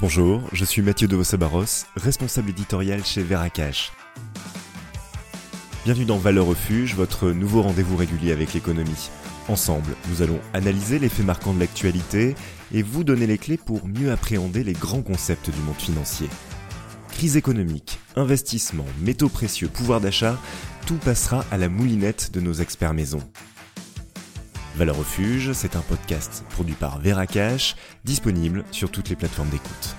Bonjour, je suis Mathieu de Vossabaros, responsable éditorial chez Veracash. Bienvenue dans Valeurs Refuge, votre nouveau rendez-vous régulier avec l'économie. Ensemble, nous allons analyser les faits marquants de l'actualité et vous donner les clés pour mieux appréhender les grands concepts du monde financier. Crise économique, investissement, métaux précieux, pouvoir d'achat, tout passera à la moulinette de nos experts maison. Valeurs Refuge, c'est un podcast produit par Veracash, disponible sur toutes les plateformes d'écoute.